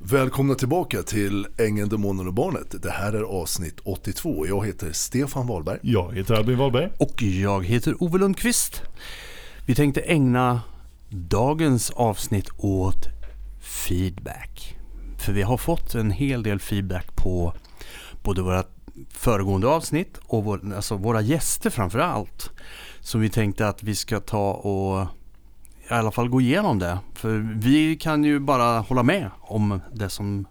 Välkomna tillbaka till Ängeln, Demonen och Barnet. Det här är avsnitt 82. Jag heter Stefan Wahlberg. Jag heter Albin Wahlberg. Och jag heter Ove Lundqvist. Vi tänkte ägna dagens avsnitt åt feedback. För vi har fått en hel del feedback på både våra föregående avsnitt och vår, alltså våra gäster framför allt. Så vi tänkte att vi ska ta och i alla fall gå igenom det. För vi kan ju bara hålla med om det som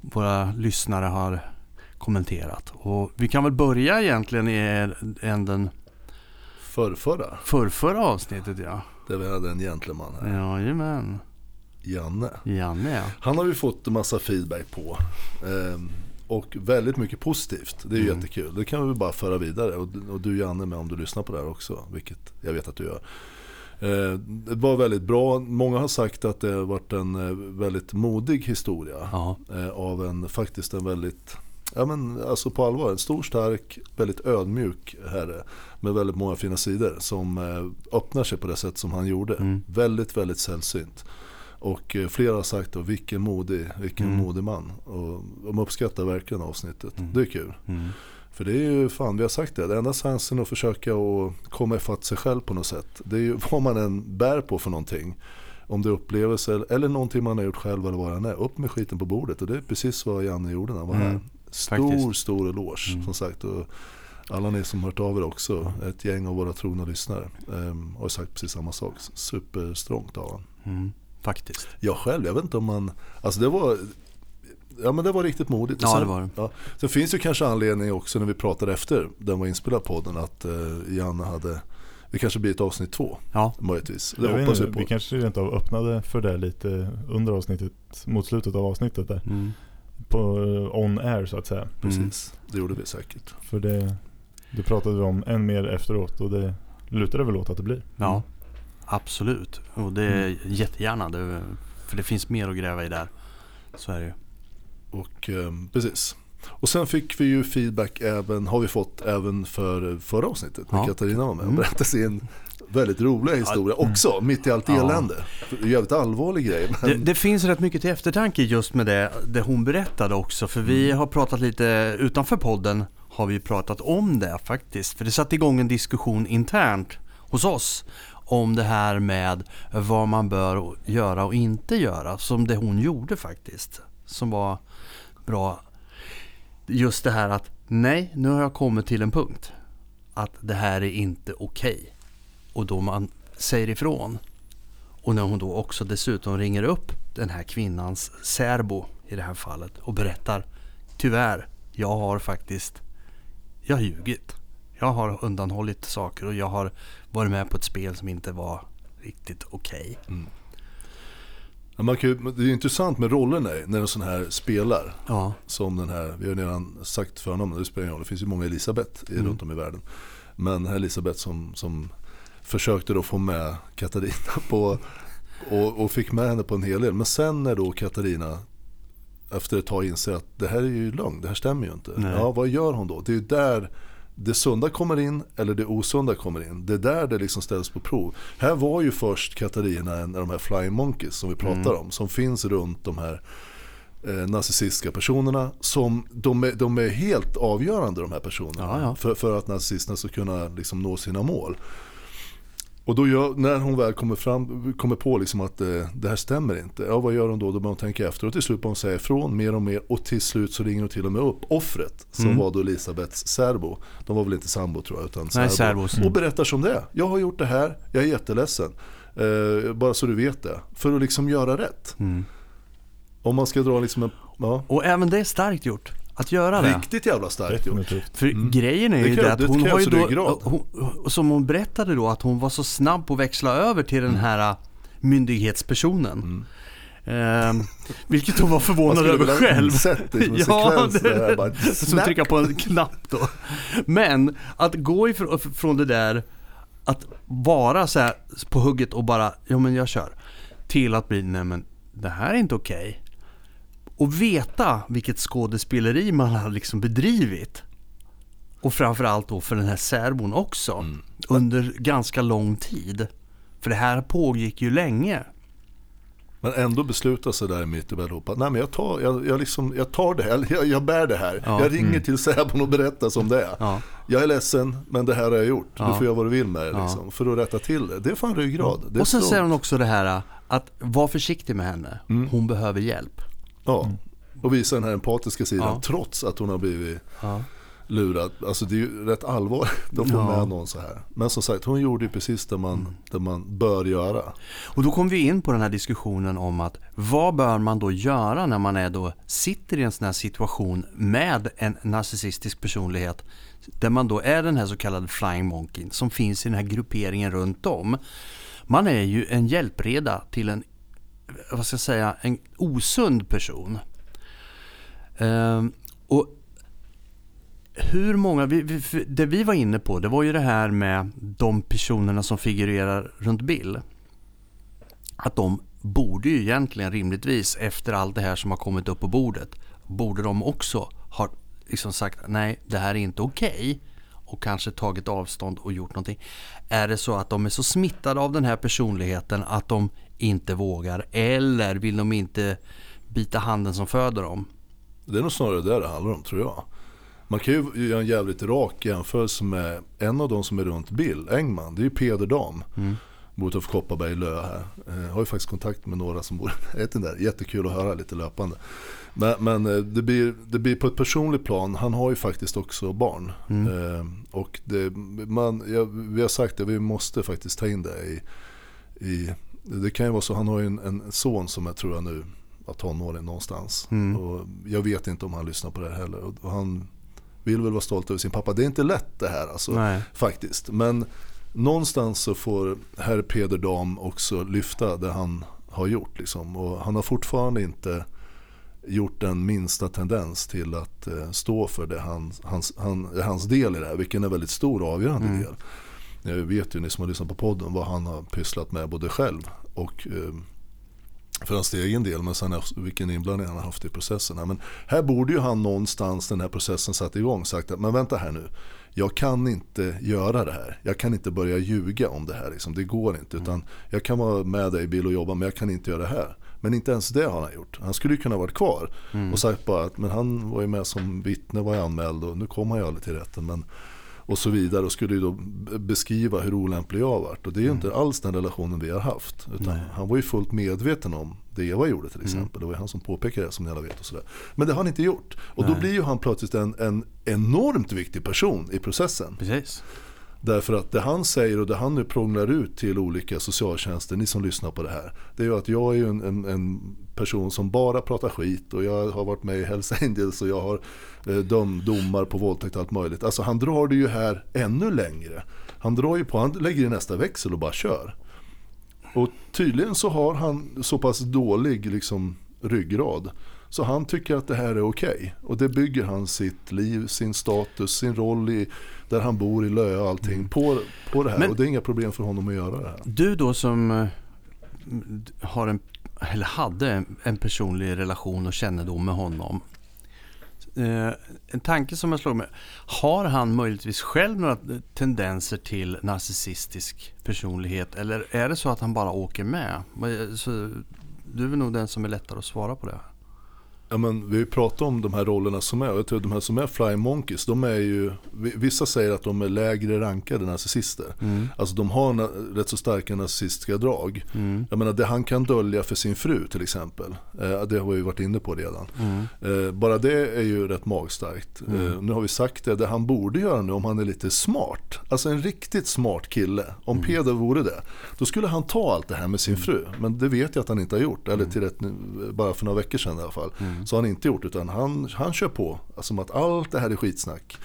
våra lyssnare har kommenterat. Och vi kan väl börja egentligen i änden Förrförra, förrförra avsnittet ja. där vi hade en gentleman här. Jajamän. Janne. Janne ja. Han har vi fått en massa feedback på. Ehm, och väldigt mycket positivt. Det är ju Mm. jättekul. Det kan vi bara föra vidare. Och, och du Janne med om du lyssnar på det här också. Vilket jag vet att du gör. Eh, det var väldigt bra. Många har sagt att det har varit en eh, väldigt modig historia. Ja. eh, av en faktiskt en väldigt, ja men alltså på allvar, en stor, stark, väldigt ödmjuk herre med väldigt många fina sidor som öppnar sig på det sätt som han gjorde. Mm. Väldigt, väldigt sällsynt. Och flera har sagt då, vilken modig, vilken Mm. modig man. Och de uppskattar verkligen avsnittet. Mm. Det är kul. Mm. För det är ju fan, vi har sagt det, det enda chansen att försöka att komma ifatt sig själv på något sätt. Det är ju vad man än bär på för någonting. Om det är upplevelser eller någonting man har gjort själv eller vad det är. Upp med skiten på bordet och det är precis vad Janne gjorde när han var Mm, här. Stor, faktiskt. stor eloge Mm. som sagt. Och alla ni som hört av er också, ett gäng av våra trogna lyssnare, um, har sagt precis samma sak. Superstrångt av han. Mm. Faktiskt. Jag själv, jag vet inte om man, alltså det var Ja men det var riktigt modigt. Ja sen- det var det. Ja. Sen finns ju kanske anledning också när vi pratade efter den var inspelad podden att eh, Janne hade, det kanske blir ett avsnitt två Ja. möjligtvis. Det Jag hoppas vi på. vi kanske rent av öppnade för det lite under avsnittet, mot slutet av avsnittet där. Mm. På eh, on air så att säga. Precis, det gjorde vi säkert. För det, det pratade vi om än mer efteråt och det lutar det väl åt att det blir. Ja. Absolut. Och det är jättegärna. Det, för det finns mer att gräva i där. Så är det ju. Och eh, precis. Och sen fick vi ju feedback även, har vi fått även för eh, förra avsnittet när Ja. Katarina var med och Mm. berättade sin väldigt roliga historia också, mitt i allt Ja. elände. För Det är jävligt allvarlig grej. Men, Det, det finns rätt mycket till eftertanke just med det, det hon berättade också. För vi har pratat lite utanför podden har vi pratat om det faktiskt. För det satte igång en diskussion internt hos oss om det här med vad man bör göra och inte göra. Som det hon gjorde faktiskt. Som var bra. Just det här att nej, nu har jag kommit till en punkt. Att det här är inte okej. Och då man säger ifrån. Och när hon då också dessutom ringer upp den här kvinnans särbo i det här fallet och berättar Tyvärr, jag har faktiskt Jag har ljugit. Jag har undanhållit saker och jag har varit med på ett spel som inte var riktigt okej. Mm. Ja, man kan, det är intressant med rollerna när en sån här spelar. Ja, Som den här, vi har redan sagt förnamnet, det spelar ingen roll, det finns ju många Elisabeth Mm. runt om i världen. Men den här Elisabeth som, som försökte då få med Katarina på, och, och fick med henne på en hel del. Men sen när då Katarina efter ett tag inser att det här är ju lögn, det här stämmer ju inte. Nej. Ja, vad gör hon då? Det är ju där det sunda kommer in eller det osunda kommer in. Det är där det liksom ställs på prov. Här var ju först Katarina en av de här flying monkeys som vi pratar Mm. om. Som finns runt de här eh, narcissistiska personerna. Som, de, är, de är helt avgörande de här personerna. Ja, ja. För, för att narcissisterna ska kunna liksom, nå sina mål. Och då gör, när hon väl kommer, fram, kommer på liksom att eh, det här stämmer inte. Ja vad gör hon då? Då börjar hon tänka efter och till slut börjar hon säga ifrån mer och mer. Och till slut så ringer hon till och med upp offret. Som Mm. var då Elisabeths särbo. De var väl inte sambo tror jag utan Nej, särbo. särbos. Och berättar som det. Jag har gjort det här, jag är jätteledsen. Eh, bara så du vet det. För att liksom göra rätt. Mm. Om man ska dra liksom en, ja, Och även det är starkt gjort. Att göra det. riktigt jävla starkt gjort. För Mm. grejen är Det ju krävs- det att det hon har ju då, hon, som hon berättade då, att hon var så snabb på att växla över till den här äh, myndighetspersonen. Ehm, vilket hon var förvånad över själv. sett det som en Ja, sekvens det- där. Bara, Som trycka på en knapp då. Men att gå ifrån från det där att vara så här på hugget och bara, ja men jag kör. Till att bli, nej men det här är inte okej. Och veta vilket skådespeleri man har liksom bedrivit. Och framförallt då för den här särbon också. Men ändå beslutar sig där i mitt i allihopa. Nej men jag tar, jag, jag, liksom, jag tar det här, jag, jag bär det här. Ja. Jag ringer till Säbon och berättar som det är. Ja. Jag är ledsen men det här har jag gjort. Ja. Du får göra vad du vill med det liksom, för att rätta till det. Det är fan ryggrad. Det är Och sen strångt. säger hon också det här att var försiktig med henne. Mm. Hon behöver hjälp. Ja. Och visa den här empatiska sidan Ja. trots att hon har blivit Ja. lurad. Alltså det är ju rätt allvarligt att få med någon så här. Men som sagt, hon gjorde ju precis det man, det man bör göra. Och då kom vi in på den här diskussionen om att vad bör man då göra när man är då, sitter i en sån här situation med en narcissistisk personlighet där man då är den här så kallade flying monkeyn som finns i den här grupperingen runt om. Man är ju en hjälpreda till en, vad ska jag säga, en osund person. Ehm, och hur många, vi, vi, det vi var inne på det var ju det här med de personerna som figurerar runt Bill. Att de borde ju egentligen rimligtvis efter allt det här som har kommit upp på bordet borde de också ha liksom sagt nej det här är inte okej och kanske tagit avstånd och gjort någonting. Är det så att de är så smittade av den här personligheten att de inte vågar eller vill de inte bita handen som föder dem? Det är nog snarare det det handlar om tror jag. Man kan ju göra en jävligt rak jämförelse med en av de som är runt Bill, Engman. Det är ju Peder Dam. Mm. Utanför Kopparberg, Lö här. Eh, har ju faktiskt kontakt med några som bor jag där. Jättekul att höra lite löpande. Men, men eh, det, blir, det blir på ett personligt plan. Han har ju faktiskt också barn. Mm. Eh, och det, man, ja, vi har sagt det, vi måste faktiskt ta in det i, i det kan ju vara så, han har ju en, en son som jag tror jag nu var tonåring någonstans. Mm. Och jag vet inte om han lyssnar på det här heller. Och han vill väl vara stolt över sin pappa. Det är inte lätt det här alltså, Nej. faktiskt. Men någonstans så får herr Peder Dam också lyfta det han har gjort. Liksom. Och han har fortfarande inte gjort den minsta tendens till att eh, stå för det han, hans, han, hans del i det här. Vilken är väldigt stor och avgörande Mm. del. Jag vet ju ni som har lyssnat på podden vad han har pysslat med både själv och eh, för hans egen del men sen vilken inblandning han har haft i processerna. Men här borde ju han någonstans den här processen satt igång sagt att men vänta här nu. Jag kan inte göra det här. Jag kan inte börja ljuga om det här. Liksom. Det går inte. Utan jag kan vara med dig Bill och jobba men jag kan inte göra det här. Men inte ens det har han gjort. Han skulle ju kunna varit kvar och sagt bara att men han var ju med som vittne, var ju anmäld och nu kom han ju aldrig till rätten. Men, och så vidare och skulle ju då beskriva hur olämplig jag varit. Och det är ju inte alls den relationen vi har haft. Utan Nej. han var ju fullt medveten om det Eva gjorde till exempel. Det var ju han som påpekade det som ni alla vet och sådär. Men det har han inte gjort. Och då Nej. blir ju han plötsligt en, en enormt viktig person i processen. Precis. Därför att det han säger och det han nu prånglar ut till olika socialtjänster, ni som lyssnar på det här. Det är ju att jag är en, en, en person som bara pratar skit och jag har varit med i Hells Angels och jag har eh, dömt domar på våldtäkt och allt möjligt. Alltså han drar det ju här ännu längre. Han drar ju på, han lägger i nästa växel och bara kör. Och tydligen så har han så pass dålig liksom, ryggrad. Så han tycker att det här är okej. Och det bygger han sitt liv, sin status, sin roll i där han bor i Löö och allting på, på det här. Men- och det är inga problem för honom att göra det här. Du då som eh, har en, eller hade en personlig relation och kännedom med honom. Eh, en tanke som jag slår mig. Har han möjligtvis själv några tendenser till narcissistisk personlighet? Eller är det så att han bara åker med? Eh, så, du är nog den som är lättare att svara på det. Ja, men vi pratat om de här rollerna som är. Jag tror de här som är flying monkeys, de är ju, vi- vissa säger att de är lägre rankade narcissister. Mm. Alltså de har rätt så starka narcissistiska drag. Mm. Jag menar det han kan dölja för sin fru till exempel. Eh, det har vi varit inne på redan. Mm. Eh, bara det är ju rätt magstarkt. Eh, nu har vi sagt det, det han borde göra nu om han är lite smart. Alltså en riktigt smart kille. Om Peder vore det. Då skulle han ta allt det här med sin fru. Men det vet jag att han inte har gjort. Eller till rätt, bara för några veckor sedan i alla fall. Så har han inte gjort utan han, han kör på. Alltså som att allt det här är skitsnack.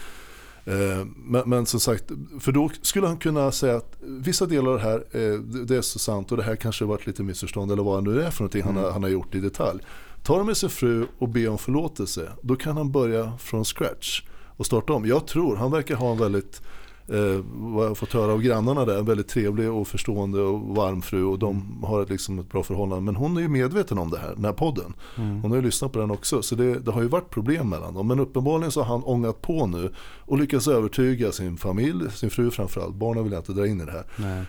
Eh, Men, men som sagt, för då skulle han kunna säga att vissa delar av det här, eh, det- är så sant och det här kanske har varit lite missförstånd eller vad det nu är för någonting han, har, han har gjort i detalj. Tar det med sin fru och be om förlåtelse, då kan han börja från scratch och starta om. Jag tror, han verkar ha en väldigt, eh, vad jag har fått höra av grannarna där, en väldigt trevlig och förstående och varm fru och de har ett, liksom ett bra förhållande. Men hon är ju medveten om det här, den här podden. Hon har ju lyssnat på den också, så det, det har ju varit problem mellan dem. Men uppenbarligen så har han ångat på nu och lyckats övertyga sin familj, sin fru framförallt. Barnen vill jag inte dra in i det här. Nej.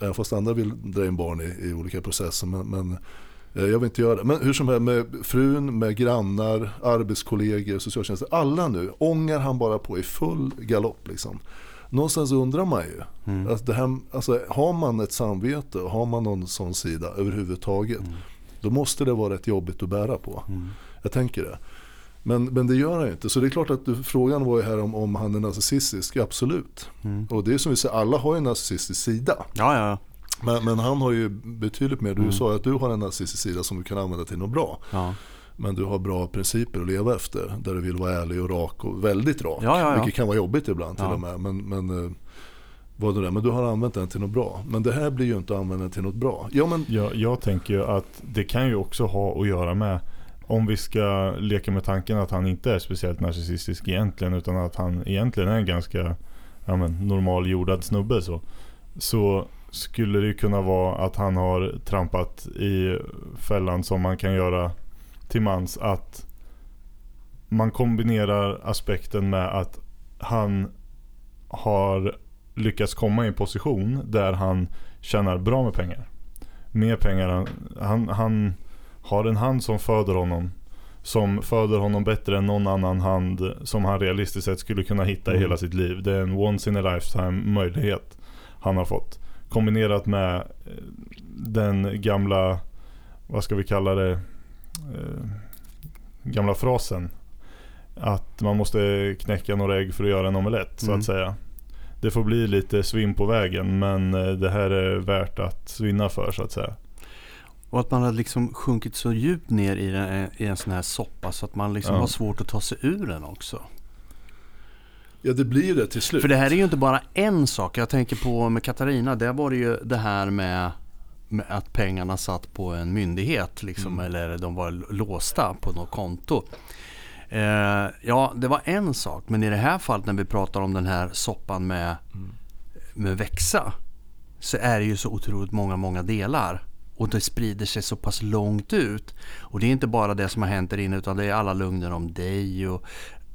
Eh, fast andra vill dra in barn i, i olika processer. Men, men Jag vill inte göra det. Men hur som helst med frun, med grannar, arbetskollegor, socialtjänsten. Alla nu ångar han bara på i full galopp. Liksom. Någonstans undrar man ju. Mm. Att det här, alltså, har man ett samvete och har man någon sån sida överhuvudtaget. Då måste det vara rätt jobbigt att bära på. Mm. Jag tänker det. Men, men det gör han ju inte. Så det är klart att du, frågan var ju här om, om han är narcissistisk. Absolut. Mm. Och det är som vi säger, alla har ju en narcissistisk sida. Ja, ja, Men, men han har ju betydligt mer, du Mm. sa att du har en narcissistisk sida som du kan använda till något bra. ja. Men du har bra principer att leva efter. Där du vill vara ärlig och rak och väldigt rak. Ja, ja. Vilket kan vara jobbigt ibland till och med. Men, men, eh, vad det där. men du har använt den till något bra. Men det här blir ju inte använt till något bra. Ja men Jag, jag tänker ju att det kan ju också ha att göra med om vi ska leka med tanken att han inte är speciellt narcissistisk egentligen utan att han egentligen är en ganska ja, men, normal jordad snubbe så. Så skulle det kunna vara att han har trampat i fällan som man kan göra till mans att man kombinerar aspekten med att han har lyckats komma i en position där han tjänar bra med pengar. Mer pengar. än- Han, han har en hand som föder honom. Som föder honom bättre än någon annan hand som han realistiskt sett skulle kunna hitta i Mm. hela sitt liv. Det är en once in a lifetime möjlighet han har fått. Kombinerat med eh, den gamla, vad ska vi kalla det, eh, gamla frasen. Att man måste knäcka några ägg för att göra en omelett så Mm. att säga. Det får bli lite svinn på vägen men eh, det här är värt att svinna för så att säga. Och att man har liksom sjunkit så djupt ner i, den, i en sån här soppa så att man liksom Ja. har svårt att ta sig ur den också. Ja, det blir det till slut. För det här är ju inte bara en sak. Jag tänker på med Katarina. Där var det ju det här med, med att pengarna satt på en myndighet. Liksom, Mm. Eller de var låsta på något konto. Eh, ja, det var en sak. Men i det här fallet när vi pratar om den här soppan med, Mm. med växa. Så är det ju så otroligt många, många delar. Och det sprider sig så pass långt ut. Och det är inte bara det som har hänt där inne utan det är alla lögner om dig och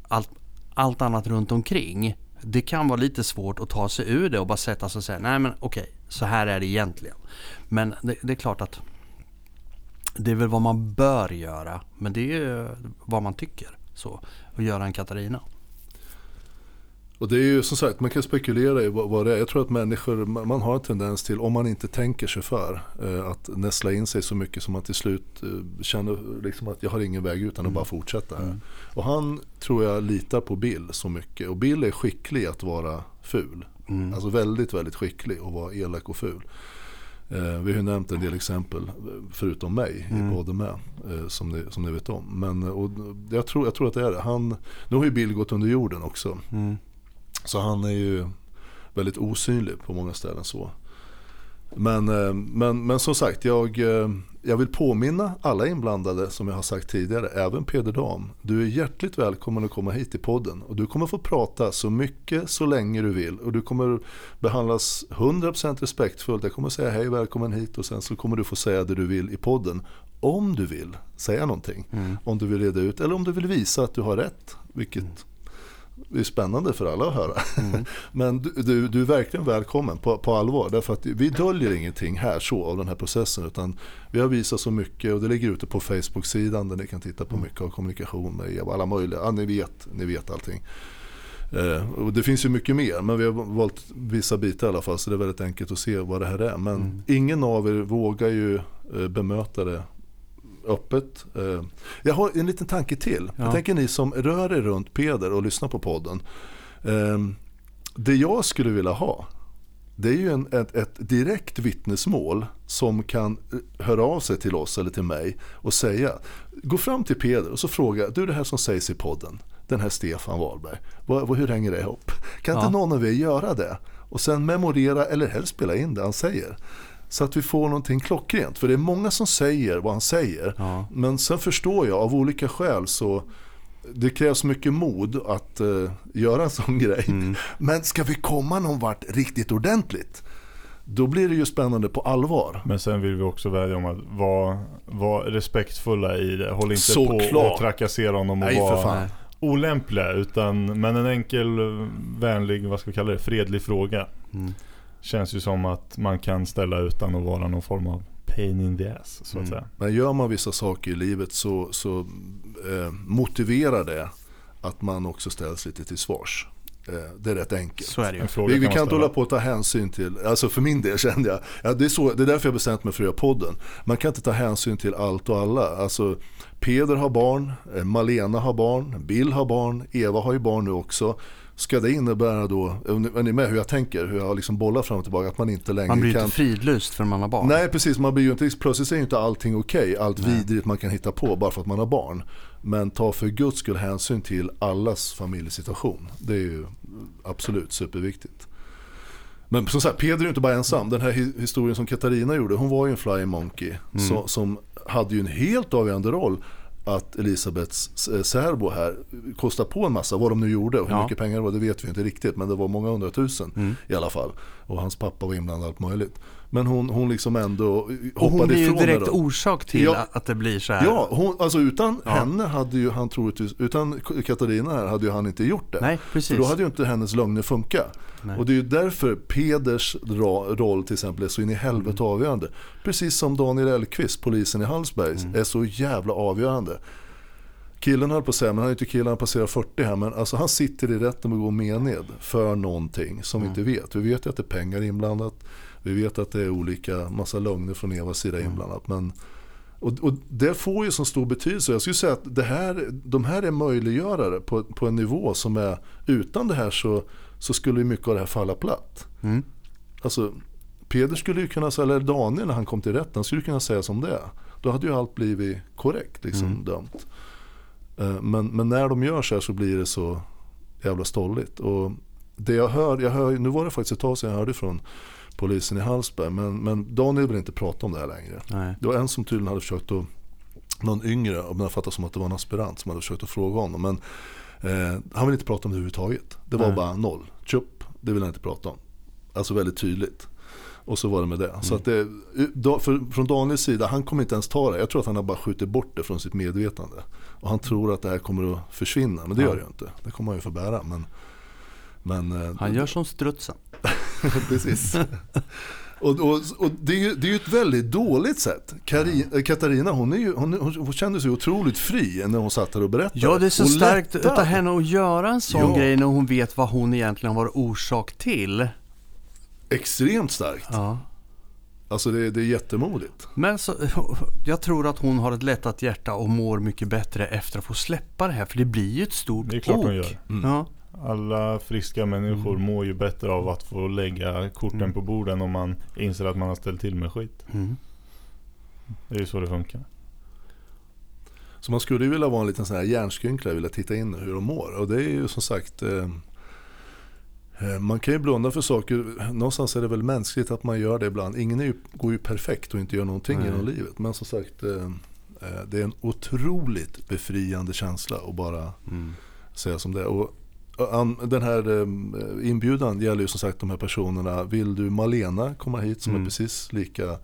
allt, allt annat runt omkring. Det kan vara lite svårt att ta sig ur det och bara sätta sig och säga nej men okej, så här är det egentligen. Men det, det är klart att det är väl vad man bör göra. Men det är ju vad man tycker. Så, att göra en Katarina. Och det är ju som sagt, man kan spekulera i vad, vad det är. Jag tror att människor, man, har en tendens till, om man inte tänker sig för, eh, att näsla in sig så mycket som man till slut eh, känner liksom att jag har ingen väg utan att bara fortsätta här. Mm. Och han tror jag litar på Bill så mycket. Och Bill är skicklig att vara ful. Mm. Alltså väldigt, väldigt skicklig att vara elak och ful. Eh, vi har ju nämnt en del exempel, förutom mig, Mm. i podden med. Som, ni, som ni vet om. Men och, jag, tror, jag tror att det är det. Han, nu har ju Bill gått under jorden också. Mm. Så han är ju väldigt osynlig på många ställen så. Men, eh, men, men som sagt, jag, eh, jag vill påminna alla inblandade som jag har sagt tidigare, även Peder Dam. Du är hjärtligt välkommen att komma hit till podden och du kommer få prata så mycket, så länge du vill och du kommer behandlas 100% respektfullt. Jag kommer säga hej, välkommen hit och sen så kommer du få säga det du vill i podden. Om du vill säga någonting, Mm. om du vill reda ut eller om du vill visa att du har rätt, vilket är spännande för alla att höra. Mm. Men du, du, du är verkligen välkommen på, på allvar. Därför att vi döljer ingenting här så av den här processen. Utan vi har visat så mycket och det ligger ute på Facebook-sidan där ni kan titta på mycket av kommunikation med alla möjliga. Ja, ni vet, ni vet allting. Eh, och det finns ju mycket mer men vi har valt vissa bitar i alla fall så det är väldigt enkelt att se vad det här är. Men Mm. ingen av er vågar ju eh, bemöta det öppet. Eh, jag har en liten tanke till. Ja. Jag tänker ni som rör er runt Peder och lyssnar på podden. Eh, det jag skulle vilja ha det är ju en, ett, ett direkt vittnesmål som kan eh, höra av sig till oss eller till mig och säga Gå fram till Peder och så fråga, du det här som sägs i podden, den här Stefan Wahlberg, vad, vad, hur hänger det ihop? Kan Ja. inte någon av er göra det? Och sen memorera eller helst spela in det han säger. Så att vi får någonting klockrent. För det är många som säger vad han säger. Ja. Men sen förstår jag av olika skäl så det krävs mycket mod att eh, göra en sån grej. Mm. Men ska vi komma någon vart riktigt ordentligt då blir det ju spännande på allvar. Men sen vill vi också vädja om att vara, vara respektfulla i det. Håll inte Såklart. på och trakassera honom och Nej, för vara fan. Olämpliga. Utan, men en enkel, vänlig, vad ska vi kalla det, fredlig fråga. Mm. Känns ju som att man kan ställa utan att vara någon form av pain in the ass så att Mm. säga. Men gör man vissa saker i livet så, så eh, motiverar det att man också ställs lite till svars. Eh, det är rätt enkelt. Så är det Vi, vi kan inte hålla på att ta hänsyn till, alltså för min del kände jag, ja, det, är så, det är därför jag bestämt mig för att göra podden. Man kan inte ta hänsyn till allt och alla. Alltså, Peder har barn, eh, Malena har barn, Bill har barn, Eva har ju barn nu också. Ska det innebära då, är ni med hur jag tänker, hur jag liksom bollar fram och tillbaka, att man inte längre Man blir kan inte fridlyst för man har barn. Nej precis, man blir ju inte, plötsligt är ju inte allting okej, allt vidrigt man kan hitta på bara för att man har barn. Men ta för guds skull hänsyn till allas familjesituation. Det är ju absolut superviktigt. Men som sagt, Peder är ju inte bara ensam. Den här hi- historien som Katarina gjorde, hon var ju en flying monkey. Så, som hade ju en helt avgörande roll att Elisabeths eh, särbo här kostade på en massa, vad de nu gjorde och hur Ja. mycket pengar det var det vet vi inte riktigt men det var många hundratusen i alla fall. Och hans pappa var inblandad allt möjligt. Men hon, hon liksom ändå hoppade och hon blir ju ifrån direkt det orsak till Ja. att det blir så här. Ja, hon, alltså utan Ja. henne hade ju han troligtvis, utan Katarina här hade ju han inte gjort det. Nej, precis. För då hade ju inte hennes lögner funkat. Nej. Och det är ju därför Peders roll till exempel är så in i helvete Mm. avgörande. Precis som Daniel Elkvist, polisen i Hallsberg, Mm. är så jävla avgörande. Killen höll på att säga, men han är inte killen, han passerar 40 här, men alltså han sitter i rätten och går mened för någonting som Mm. vi inte vet. Vi vet ju att det är pengar inblandat, vi vet att det är olika, massa lögner från Evas sida Mm. inblandat. Men, och, och det får ju så stor betydelse. Jag skulle säga att det här, de här är möjliggörare på, på en nivå som är, utan det här så, så skulle ju mycket av det här falla platt. Mm. Alltså, Peder skulle ju kunna säga, eller Daniel när han kom till rätten, skulle kunna säga som det är. Då hade ju allt blivit korrekt liksom, Mm. dömt. Eh, Men, men när de gör så här så blir det så jävla stolligt. Och det jag hör, jag hör, nu var det faktiskt ett tag sedan jag hörde från polisen i Hallsberg, men, men Daniel vill inte prata om det här längre. Nej. Det var en som tydligen hade försökt att, någon yngre, om jag fattar som att det var en aspirant som hade försökt att fråga honom. Men eh, han vill inte prata om det överhuvudtaget. Det var Nej. bara noll, tjup, det vill han inte prata om. Alltså väldigt tydligt. Och så var det med det. Så att det, da- för, från Daniels sida, han kommer inte ens ta det. Jag tror att han har bara skjutit bort det från sitt medvetande. Och han tror att det här kommer att försvinna, men det Ja. gör det ju inte. Det kommer han ju få bära. Men, men, eh, Han gör som strutsen. Precis. Och, och, och det, är ju, det är ju ett väldigt dåligt sätt. Kari, eh, Katarina hon, är ju, hon, hon, hon kände sig otroligt fri när hon satt där och berättade. Ja, det är så Och starkt lättad. utav henne att göra en sån Ja. grej när hon vet vad hon egentligen var orsak till. Extremt starkt. Ja. Alltså det, det är jättemodigt. Men så, jag tror att hon har ett lättat hjärta och mår mycket bättre efter att få släppa det här. För det blir ju ett stort Det är klart ok. hon gör. Mm. Ja. Alla friska människor Mm. mår ju bättre av att få lägga korten på borden om man inser att man har ställt till med skit. Mm. Det är ju så det funkar. Så man skulle ju vilja vara en liten sån här hjärnskrynklare, vilja titta in hur de mår. Och det är ju som sagt eh, eh, man kan ju blunda för saker, någonstans är det väl mänskligt att man gör det ibland. Ingen är ju, går ju perfekt och inte gör någonting Nej. genom livet. Men som sagt, eh, eh, det är en otroligt befriande känsla att bara Mm. säga som det är. och och Den här eh, inbjudan gäller ju som sagt de här personerna. Vill du Malena komma hit som Mm. är precis lika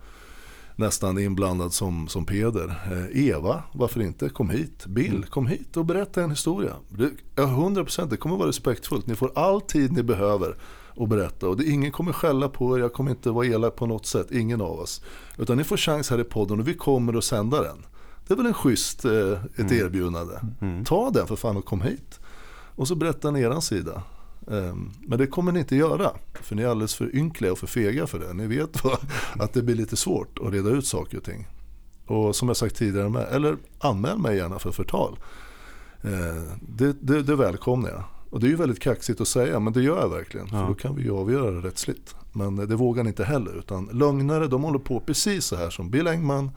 nästan inblandad som, som Peder. Eh, Eva, varför inte? Kom hit. Bill, Mm. kom hit och berätta en historia. Det, ja, 100% det kommer vara respektfullt. Ni får all tid ni behöver att berätta. Och det, ingen kommer skälla på er, jag kommer inte vara elak på något sätt, ingen av oss. Utan ni får chans här i podden och vi kommer att sända den. Det är väl en schysst eh, ett erbjudande. Mm. Ta den för fan och kom hit. Och så berättar ni eran sida. Ehm, Men det kommer ni inte göra. För ni är alldeles för ynkliga och för fega för det. Ni vet att det blir lite svårt att reda ut saker och ting. Och som jag sagt tidigare med, eller anmäl mig gärna för förtal. Eh, Det, det, det välkomnar jag. Och det är ju väldigt kaxigt att säga, men det gör jag verkligen. För Ja. då kan vi ju avgöra det rättsligt. Men det vågar ni inte heller. Utan lögnare, de håller på precis så här som Bill Engman,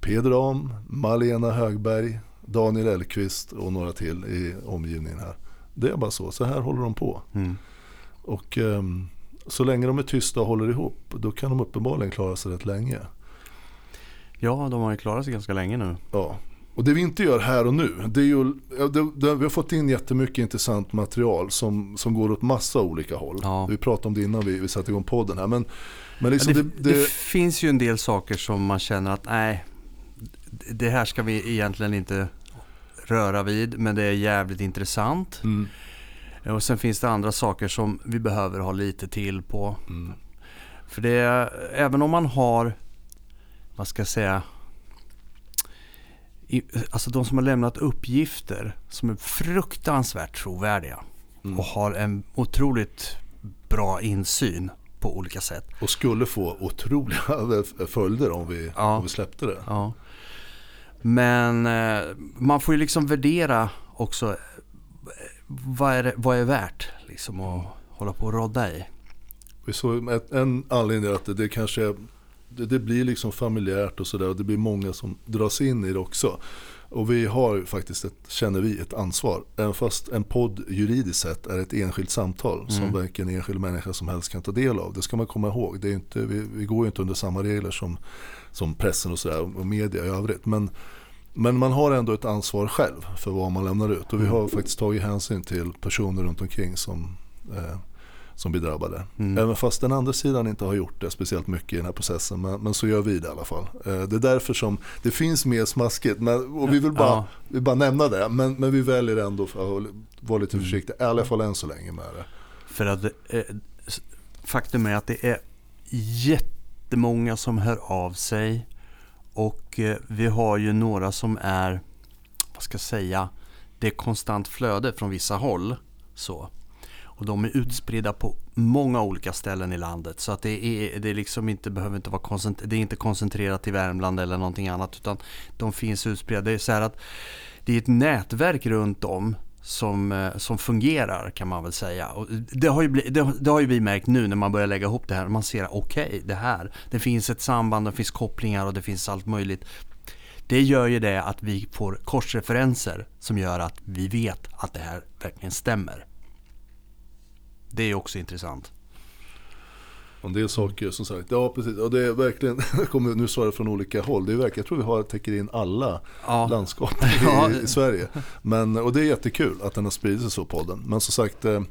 Peder Am, Malena Högberg, Daniel Elkvist och några till i omgivningen här. Det är bara så, så här håller de på. Mm. Och ehm, så länge de är tysta och håller ihop, då kan de uppenbarligen klara sig rätt länge. Ja, de har ju klarat sig ganska länge nu. Ja. Och det vi inte gör här och nu, det är ju, ja, det, det, vi har fått in jättemycket intressant material som, som går åt massa olika håll. Ja. Vi pratade om det innan vi, vi satte igång podden här. Men, men liksom det, det, det, det, finns ju en del saker som man känner att nej, det här ska vi egentligen inte röra vid, men det är jävligt intressant. mm, Och sen finns det andra saker som vi behöver ha lite till på. mm, För det är, även om man har vad ska jag säga, i, alltså de som har lämnat uppgifter som är fruktansvärt trovärdiga Mm. och har en otroligt bra insyn på olika sätt. Och skulle få otroliga följder om vi, Ja. om vi släppte det. Ja. Men eh, man får ju liksom värdera också eh, vad är, det, vad är värt liksom att hålla på och rodda i. Vi såg en anledning är att det, det kanske det, det blir liksom familjärt och sådär och det blir många som dras in i det också. Och vi har faktiskt, ett, känner vi, ett ansvar. Även fast en podd juridiskt sett är ett enskilt samtal som Mm. vilken enskild människa som helst kan ta del av. Det ska man komma ihåg. Det är inte, vi, vi går ju inte under samma regler som, som pressen och, sådär, och media i övrigt. Men, men man har ändå ett ansvar själv för vad man lämnar ut. Och vi har faktiskt tagit hänsyn till personer runt omkring som, eh, som blir drabbade. Mm. Även fast den andra sidan inte har gjort det speciellt mycket i den här processen. Men, men så gör vi det i alla fall. Eh, Det är därför som det finns mer smaskigt. Men, och vi vill bara, Ja. vi bara nämna det. Men, men vi väljer ändå för att vara lite Mm. försiktiga. I alla fall än så länge med det. För att eh, faktum är att det är jättemånga som hör av sig. Och eh, vi har ju några som är, vad ska jag säga, det är konstant flöde från vissa håll. Så. Och de är utspridda på många olika ställen i landet. Så att det, är, det liksom inte, behöver inte vara koncentrerat, det är inte koncentrerat till Värmland eller någonting annat. Utan de finns utspridda. Det är så här att det är ett nätverk runt om som, eh, som fungerar kan man väl säga. Och det, har ju bli, det, det har ju vi märkt nu när man börjar lägga ihop det här. Man ser okej, det här. Det finns ett samband, det finns kopplingar och det finns allt möjligt. Det gör ju det att vi får korsreferenser som gör att vi vet att det här verkligen stämmer. Det är också intressant. En del saker som sagt, ja precis. Och det är verkligen, kommer nu svara från olika håll. Det är verkligen, jag tror vi har, täcker in alla Ja. landskap Ja. i, i Sverige. Men, och det är jättekul att den har spridit sig så podden. Men som sagt, eh,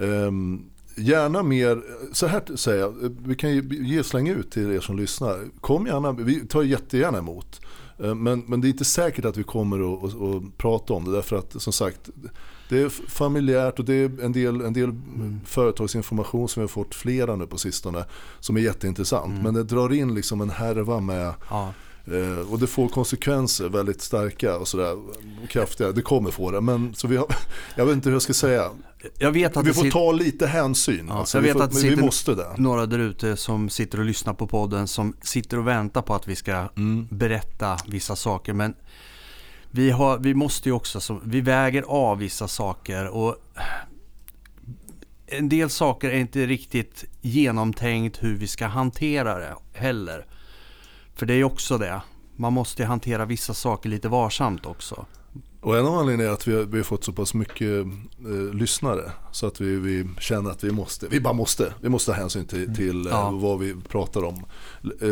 ehm, gärna mer, så här säger jag, vi kan ju ge slänga ut till er som lyssnar. Kom gärna, vi tar jättegärna emot. Eh, Men, men det är inte säkert att vi kommer att, att, att prata om det därför att som sagt det är familjärt och det är en del, en del företagsinformation som vi har fått flera nu på sistone som är jätteintressant. Men det drar in liksom en härva med Ja. Eh, och det får konsekvenser väldigt starka och sådär kraftiga. Det kommer få det. Men så vi har, jag vet inte hur jag ska säga. Jag vet att Vi får sitter ta lite hänsyn. Ja, alltså, jag vi, vet får, att det men vi sitter- måste det. några där ute som sitter och lyssnar på podden som sitter och väntar på att vi ska Mm. berätta vissa saker. Men vi, har, vi måste ju också, så, vi väger av vissa saker och en del saker är inte riktigt genomtänkt hur vi ska hantera det heller. För det är ju också det. Man måste ju hantera vissa saker lite varsamt också. Och en av anledningarna är att vi har, vi har fått så pass mycket eh, lyssnare. Så att vi, vi känner att vi måste, vi bara måste. Vi måste ta hänsyn till, till eh, Ja. vad vi pratar om. Eh,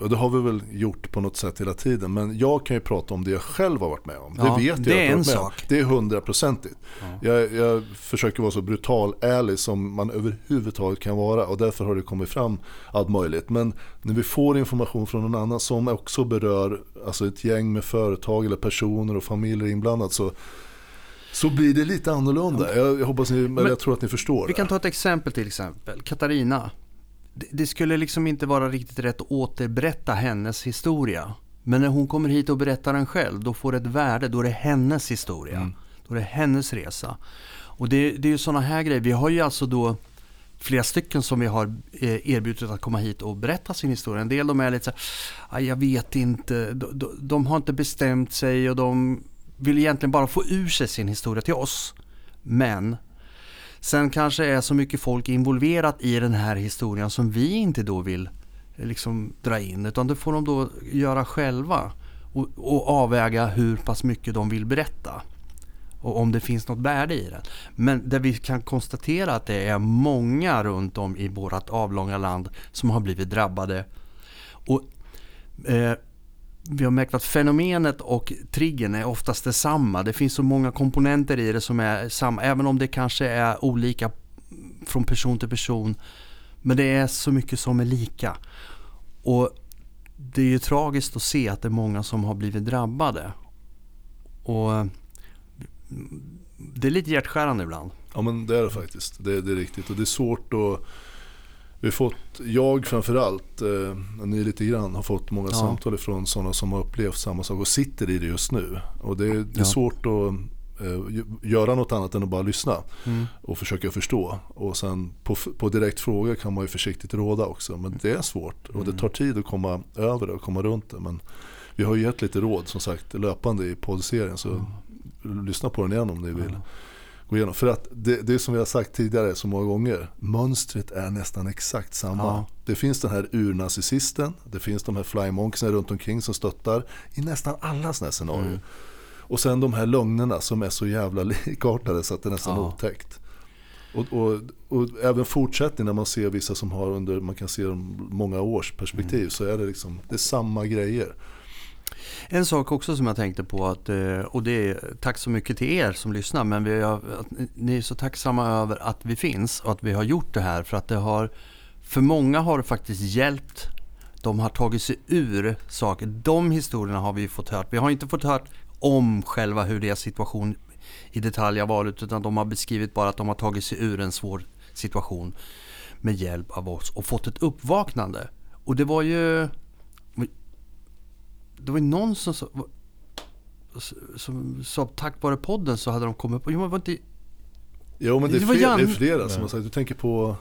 Och det har vi väl gjort på något sätt hela tiden. Men jag kan ju prata om det jag själv har varit med om. Ja, det vet jag det är jag en med om. sak. Det är hundraprocentigt. Jag, jag försöker vara så brutal ärlig som man överhuvudtaget kan vara. Och därför har det kommit fram allt möjligt. Men när vi får information från någon annan som också berör alltså ett gäng med företag eller personer och familjer inblandat. Så så blir det lite annorlunda. Jag, jag hoppas ni, eller jag tror att ni förstår. Vi kan det. ta ett exempel till exempel. Katarina. Det, skulle liksom inte vara riktigt rätt att återberätta hennes historia. Men när hon kommer hit och berättar den själv, då får det ett värde. Då är det hennes historia. Mm. Då är det hennes resa. Och det, det är ju sådana här grejer. Vi har ju alltså då flera stycken som vi har eh, erbjudit att komma hit och berätta sin historia. En del de är lite så här, "Aj, jag vet inte, de, de, de har inte bestämt sig och de vill egentligen bara få ur sig sin historia till oss. Men sen kanske är så mycket folk involverat i den här historien som vi inte då vill eh, liksom dra in. Utan det får de då göra själva och, och avväga hur pass mycket de vill berätta. Och om det finns något värde i det. Men där vi kan konstatera att det är många runt om i vårt avlånga land som har blivit drabbade. Och eh, vi har märkt att fenomenet och triggern är oftast detsamma. Det finns så många komponenter i det som är samma, även om det kanske är olika från person till person. Men det är så mycket som är lika. Och det är ju tragiskt att se att det är många som har blivit drabbade. Och mm, det är lite hjärtskärande ibland. Ja men det är det faktiskt. Det, det är riktigt. Och det är svårt att vi har fått, jag framförallt, eh, ni lite grann, har fått många Ja. samtal från sådana som har upplevt samma sak och sitter i det just nu. Och det, är- det är Ja. svårt att eh, gö- göra något annat än att bara lyssna Mm. och försöka förstå. Och sen på, på direkt fråga kan man ju försiktigt råda också. Men det är svårt och det tar tid att komma över det och komma runt det. Men vi har ju gett lite råd som sagt löpande i poddserien. Så lyssna på den igen om ni vill. Gå igenom. För att det, det är som vi har sagt tidigare så många gånger. Mönstret är nästan exakt samma. Ja. Det finns den här urnarcissisten. Det finns de här flymonksarna runt omkring som stöttar. I nästan alla sådana här scenarier. Mm. Och sen de här lögnerna som är så jävla likartade så att det är nästan Ja. otäckt. Och, och, och även fortsättning när man ser vissa som har under, man kan se dem många års perspektiv Mm. så är det liksom, det är samma grejer. En sak också som jag tänkte på att, eh, och det är tack så mycket till er som lyssnar men vi har, att ni är så tacksamma över att vi finns och att vi har gjort det här för att det har för många har det faktiskt hjälpt. De har tagit sig ur saker. De historierna har vi fått hört. Vi har inte fått hört om själva hur deras situation i detalj har varit utan de har beskrivit bara att de har tagit sig ur en svår situation med hjälp av oss och fått ett uppvaknande. Och det var ju det var ju någon som sa, som sa tack vare podden så hade de kommit på, jo men var inte, Jo men det är, Det var fler, det är Jan- flera som har sagt, du tänker på...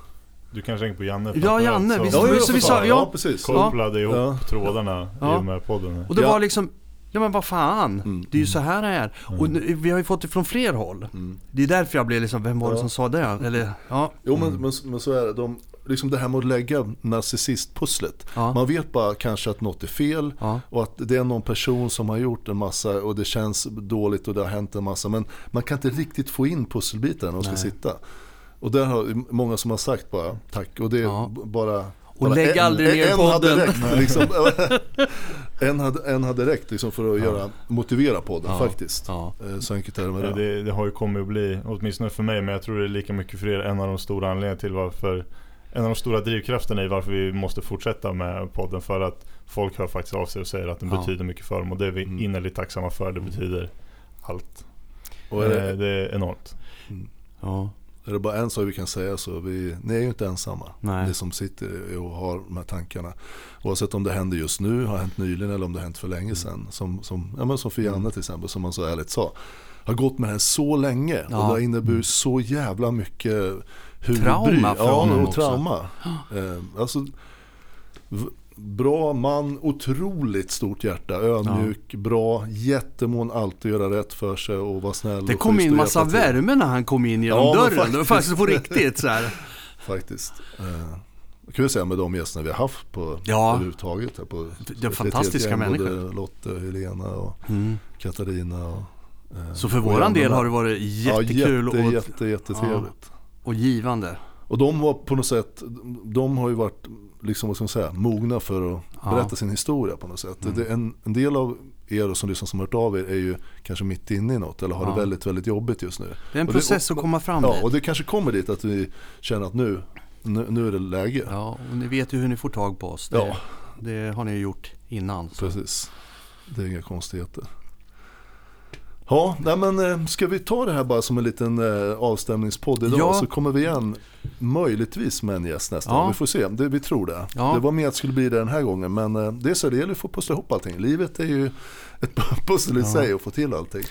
Du kanske tänker på Janne? Ja, Janne, visst- Ja, så vi för sa- ja. precis. Kopplade ihop Ja. trådarna Ja. i och med podden. och det Ja. var liksom, ja men vad fan, Mm. det är ju så här det är. Och nu, vi har ju fått det från fler håll. Mm. Det är därför jag blev liksom, vem var det Ja. som sa det? Eller, ja. Jo Mm. men, men, men så är det. De, liksom det här med att lägga narcissistpusslet. Ja. Man vet bara kanske att något är fel Ja. och att det är någon person som har gjort en massa och det känns dåligt och det har hänt en massa. Men man kan inte riktigt få in pusselbitarna när de ska Nej. sitta. Och där har många som har sagt bara tack. Och det är Ja. bara... Och bara lägg aldrig ner en podden. Hade räckt, liksom, en, hade, en hade räckt liksom för att göra, motivera podden Ja. faktiskt. Ja. Eh, Så enkelt är det med Ja, det. det, det har ju kommit att bli, åtminstone för mig, men jag tror det är lika mycket för er, en av de stora anledningarna till varför en av de stora drivkrafterna i varför vi måste fortsätta med podden för att folk hör faktiskt av sig och säger att den Ja. betyder mycket för dem och det är vi Mm. innerligt tacksamma för. Det betyder allt. Och är det, Eh, det är enormt. ja. Är det bara en sak vi kan säga så, vi, ni är ju inte ensamma. Nej. Ni som sitter och har de här tankarna. Oavsett om det händer just nu, har hänt nyligen eller om det har hänt för länge sedan. Som, som, ja, men som för Janne till exempel, som man så ärligt sa. Har gått med det här så länge och Ja. det har inneburit så jävla mycket huvudbry. Trauma för ja, honom och också. trauma. Eh, alltså, Bra man, otroligt stort hjärta, ödmjuk, bra, jättemån alltid göra rätt för sig och vara snäll. Det kom in massa värme när han kom in genom Ja, dörren. Det var faktiskt. på riktigt så här. Faktiskt. Eh, kan vi säga med de gästerna vi har haft på Ja. överhuvudtaget. Här på Det är fantastiska gäng, människor. Lotte, Helena och Mm. Katarina. Och, eh, Så för våran del har det varit jättekul ja, jätte, och, jätte, jättetrevligt. Och givande. Och de var på något sätt, de har ju varit liksom, vad ska man säga, mogna för att Ja. berätta sin historia på något sätt. Mm. Det, en, en del av er som lyssnar som har hört av er är ju kanske mitt inne i något eller har Ja. det väldigt, väldigt jobbigt just nu. Det är en Och det- process att komma fram Ja, dit. och det kanske kommer dit att vi känner att nu, nu, nu är det läge. Ja, och ni vet ju hur ni får tag på oss. Det, Ja. det har ni ju gjort innan. Så. Precis. Det är inga konstigheter. Ja, nej men eh, ska vi ta det här bara som en liten eh, avstämningspodd idag Ja. så kommer vi igen möjligtvis med en gäst nästa Ja. gång. Vi får se, det, vi tror det. Ja. Det var mer att det skulle bli det den här gången men eh, det är så det gäller att få pussla ihop allting. Livet är ju ett pussel i Ja. sig och få till allting.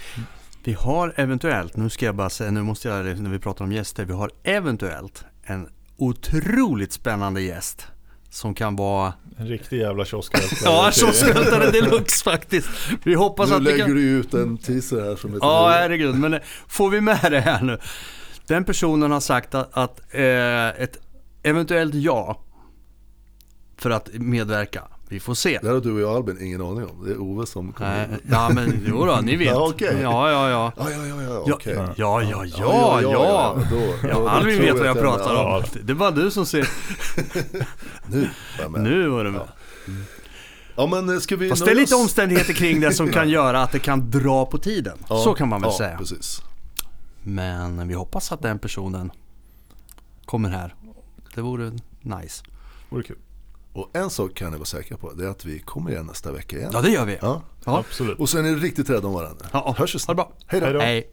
Vi har eventuellt, nu ska jag bara säga, nu måste jag när vi pratar om gäster, vi har eventuellt en otroligt spännande gäst. Som kan vara, En riktig jävla kioskvältare. ja kioskvältare deluxe faktiskt. Vi hoppas Nu att vi lägger kan... du ut en teaser här som heter Ja, herregud. Men eh, får vi med det här nu? Den personen har sagt att, att eh, ett eventuellt ja för att medverka. Vi får se. Det har du och jag Albin ingen aning om. Det är Ove som kommer Nej, ja men jo då, ni vet. Ja, okej. Ja, ja, ja. Ja, ja, ja, ja, Ja, ja, ja, ja, ja, ja. Då, Ja, Albin vet vad jag att pratar om. Det är bara du som ser. Nu var jag med. Nu var du med. Ja men eh, ska vi Fast det är lite omständigheter kring det som kan göra att det kan dra på tiden. Så kan man väl ja, säga. precis. Men vi hoppas att den personen kommer här. Det vore nice. Vore kul. Och en sak kan ni vara säkra på, det är att vi kommer igen nästa vecka igen. Ja, det gör vi. Ja. Ja. Absolut. Och så är ni riktigt rädda om varandra. Ja, Hörs vi ha det bra. Hej då. Hej då. Hej.